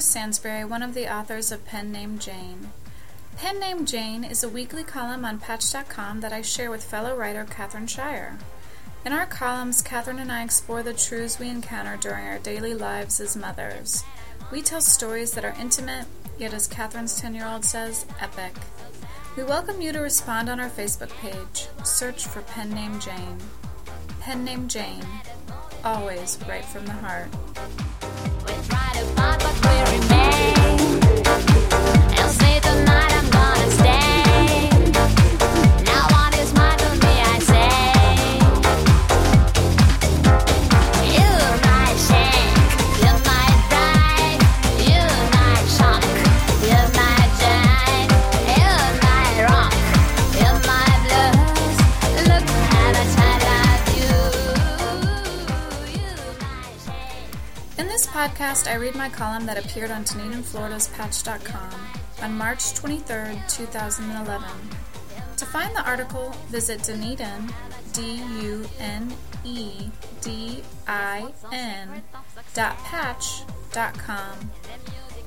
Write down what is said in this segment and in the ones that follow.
This Sansbury, one of the authors of Pen Name Jane. Pen Name Jane is a weekly column on Patch.com that I share with fellow writer Catherine Shire. In our columns, Catherine and I explore the truths we encounter during our daily lives as mothers. We tell stories that are intimate, yet, as Catherine's 10 year old says, epic. We welcome you to respond on our Facebook page. Search for Pen Name Jane. Pen Name Jane. Always right from the heart. In this podcast, I read my column that appeared on Dunedin, Florida's Patch.com on March 23, 2011. To find the article, visit Dunedin, D U N E D I N dot patch dot com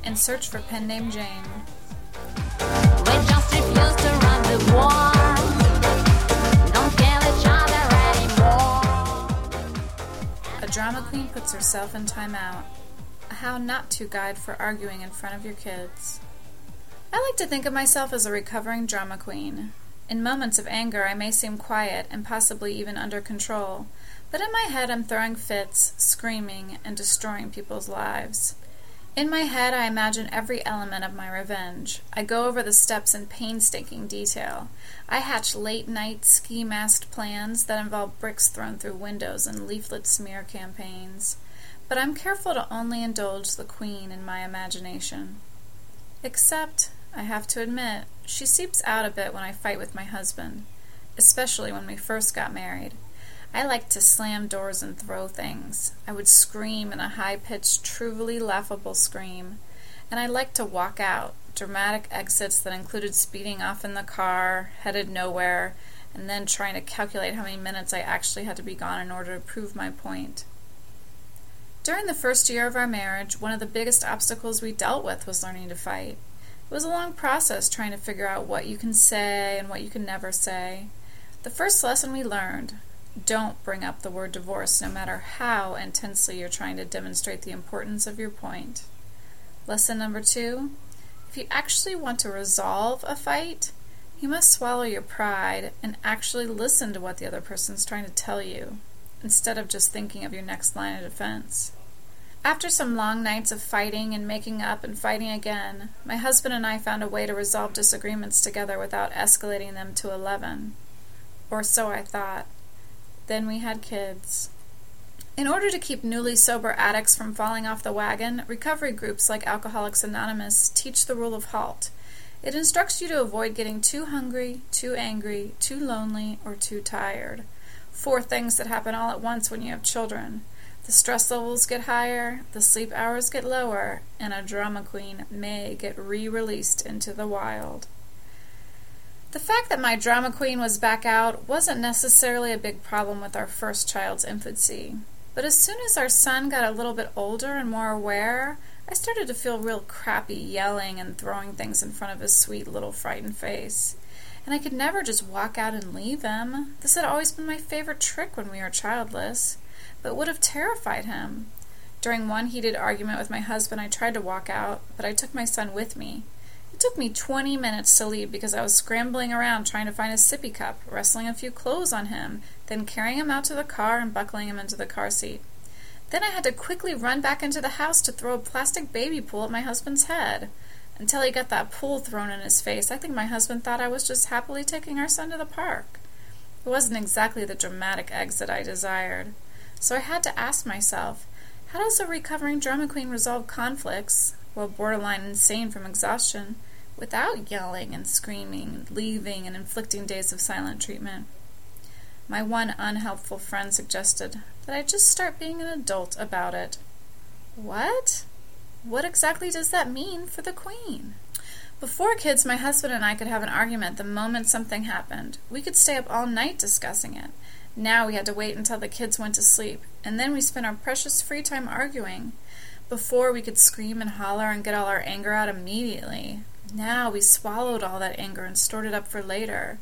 and search for pen name Jane. We just refuse to run the war. Don't kill each other anymore. A drama queen puts herself in timeout. How not to guide for arguing in front of your kids. I like to think of myself as a recovering drama queen. In moments of anger, I may seem quiet and possibly even under control, but in my head, I'm throwing fits, screaming, and destroying people's lives. In my head, I imagine every element of my revenge. I go over the steps in painstaking detail. I hatch late night ski masked plans that involve bricks thrown through windows and leaflet smear campaigns. But I'm careful to only indulge the queen in my imagination. Except, I have to admit, she seeps out a bit when I fight with my husband, especially when we first got married. I liked to slam doors and throw things. I would scream in a high pitched, truly laughable scream. And I liked to walk out, dramatic exits that included speeding off in the car, headed nowhere, and then trying to calculate how many minutes I actually had to be gone in order to prove my point. During the first year of our marriage, one of the biggest obstacles we dealt with was learning to fight. It was a long process trying to figure out what you can say and what you can never say. The first lesson we learned don't bring up the word divorce no matter how intensely you're trying to demonstrate the importance of your point. Lesson number two if you actually want to resolve a fight, you must swallow your pride and actually listen to what the other person's trying to tell you, instead of just thinking of your next line of defense. After some long nights of fighting and making up and fighting again, my husband and I found a way to resolve disagreements together without escalating them to 11. Or so I thought. Then we had kids. In order to keep newly sober addicts from falling off the wagon, recovery groups like Alcoholics Anonymous teach the rule of halt. It instructs you to avoid getting too hungry, too angry, too lonely, or too tired. Four things that happen all at once when you have children. The stress levels get higher, the sleep hours get lower, and a drama queen may get re released into the wild. The fact that my drama queen was back out wasn't necessarily a big problem with our first child's infancy. But as soon as our son got a little bit older and more aware, I started to feel real crappy yelling and throwing things in front of his sweet little frightened face. And I could never just walk out and leave him. This had always been my favorite trick when we were childless, but would have terrified him. During one heated argument with my husband, I tried to walk out, but I took my son with me. It took me 20 minutes to leave because I was scrambling around trying to find a sippy cup, wrestling a few clothes on him, then carrying him out to the car and buckling him into the car seat. Then I had to quickly run back into the house to throw a plastic baby pool at my husband's head. Until he got that pool thrown in his face, I think my husband thought I was just happily taking our son to the park. It wasn't exactly the dramatic exit I desired. So I had to ask myself, how does a recovering drama queen resolve conflicts, while borderline insane from exhaustion, without yelling and screaming, leaving, and inflicting days of silent treatment? My one unhelpful friend suggested that I just start being an adult about it. What? What exactly does that mean for the queen? Before kids, my husband and I could have an argument the moment something happened. We could stay up all night discussing it. Now we had to wait until the kids went to sleep, and then we spent our precious free time arguing. Before, we could scream and holler and get all our anger out immediately. Now we swallowed all that anger and stored it up for later.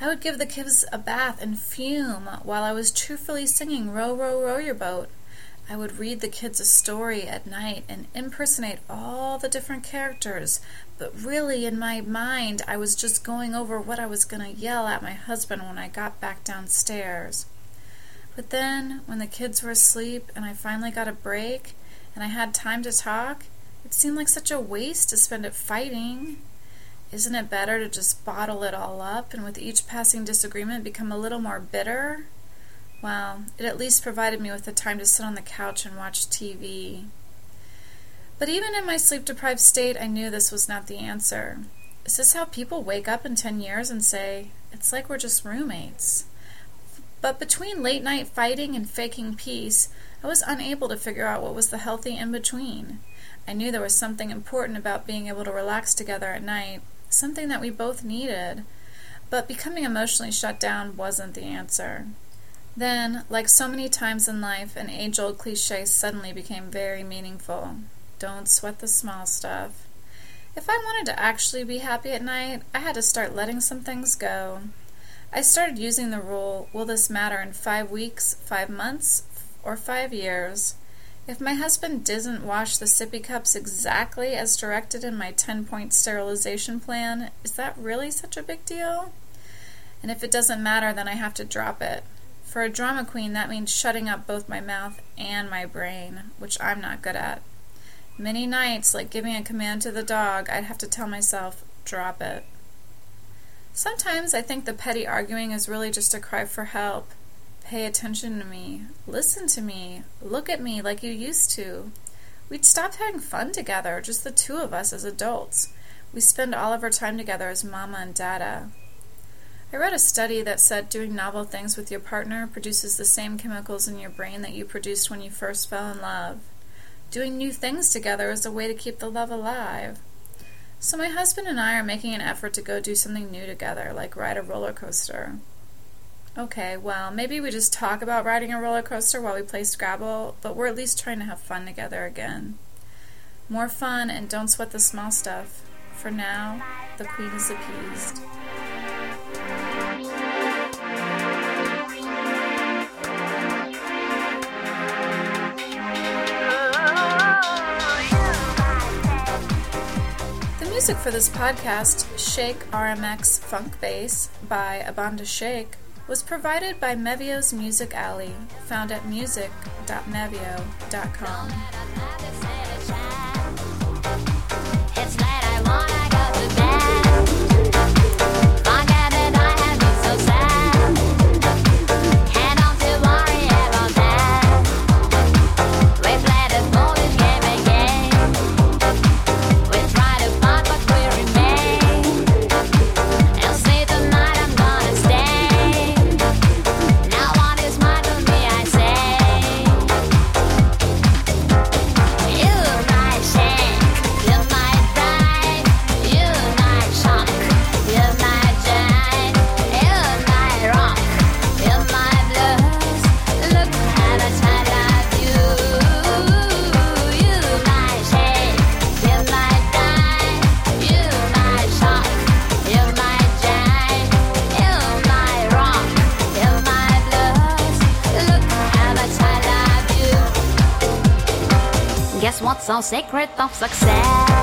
I would give the kids a bath and fume while I was truthfully singing Row, Row, Row Your Boat. I would read the kids a story at night and impersonate all the different characters, but really in my mind I was just going over what I was going to yell at my husband when I got back downstairs. But then, when the kids were asleep and I finally got a break and I had time to talk, it seemed like such a waste to spend it fighting. Isn't it better to just bottle it all up and with each passing disagreement become a little more bitter? Well, it at least provided me with the time to sit on the couch and watch TV. But even in my sleep deprived state, I knew this was not the answer. Is this how people wake up in 10 years and say, it's like we're just roommates? But between late night fighting and faking peace, I was unable to figure out what was the healthy in between. I knew there was something important about being able to relax together at night, something that we both needed. But becoming emotionally shut down wasn't the answer. Then, like so many times in life, an age old cliche suddenly became very meaningful. Don't sweat the small stuff. If I wanted to actually be happy at night, I had to start letting some things go. I started using the rule will this matter in five weeks, five months, or five years? If my husband doesn't wash the sippy cups exactly as directed in my 10 point sterilization plan, is that really such a big deal? And if it doesn't matter, then I have to drop it. For a drama queen, that means shutting up both my mouth and my brain, which I'm not good at. Many nights, like giving a command to the dog, I'd have to tell myself, drop it. Sometimes I think the petty arguing is really just a cry for help. Pay attention to me. Listen to me. Look at me like you used to. We'd stopped having fun together, just the two of us as adults. We spend all of our time together as mama and dada. I read a study that said doing novel things with your partner produces the same chemicals in your brain that you produced when you first fell in love. Doing new things together is a way to keep the love alive. So my husband and I are making an effort to go do something new together, like ride a roller coaster. Okay, well, maybe we just talk about riding a roller coaster while we play Scrabble, but we're at least trying to have fun together again. More fun and don't sweat the small stuff. For now, the queen is appeased. Music for this podcast, Shake RMX Funk Bass by Abanda Shake, was provided by Mevio's Music Alley, found at music.mevio.com. Our secret of success?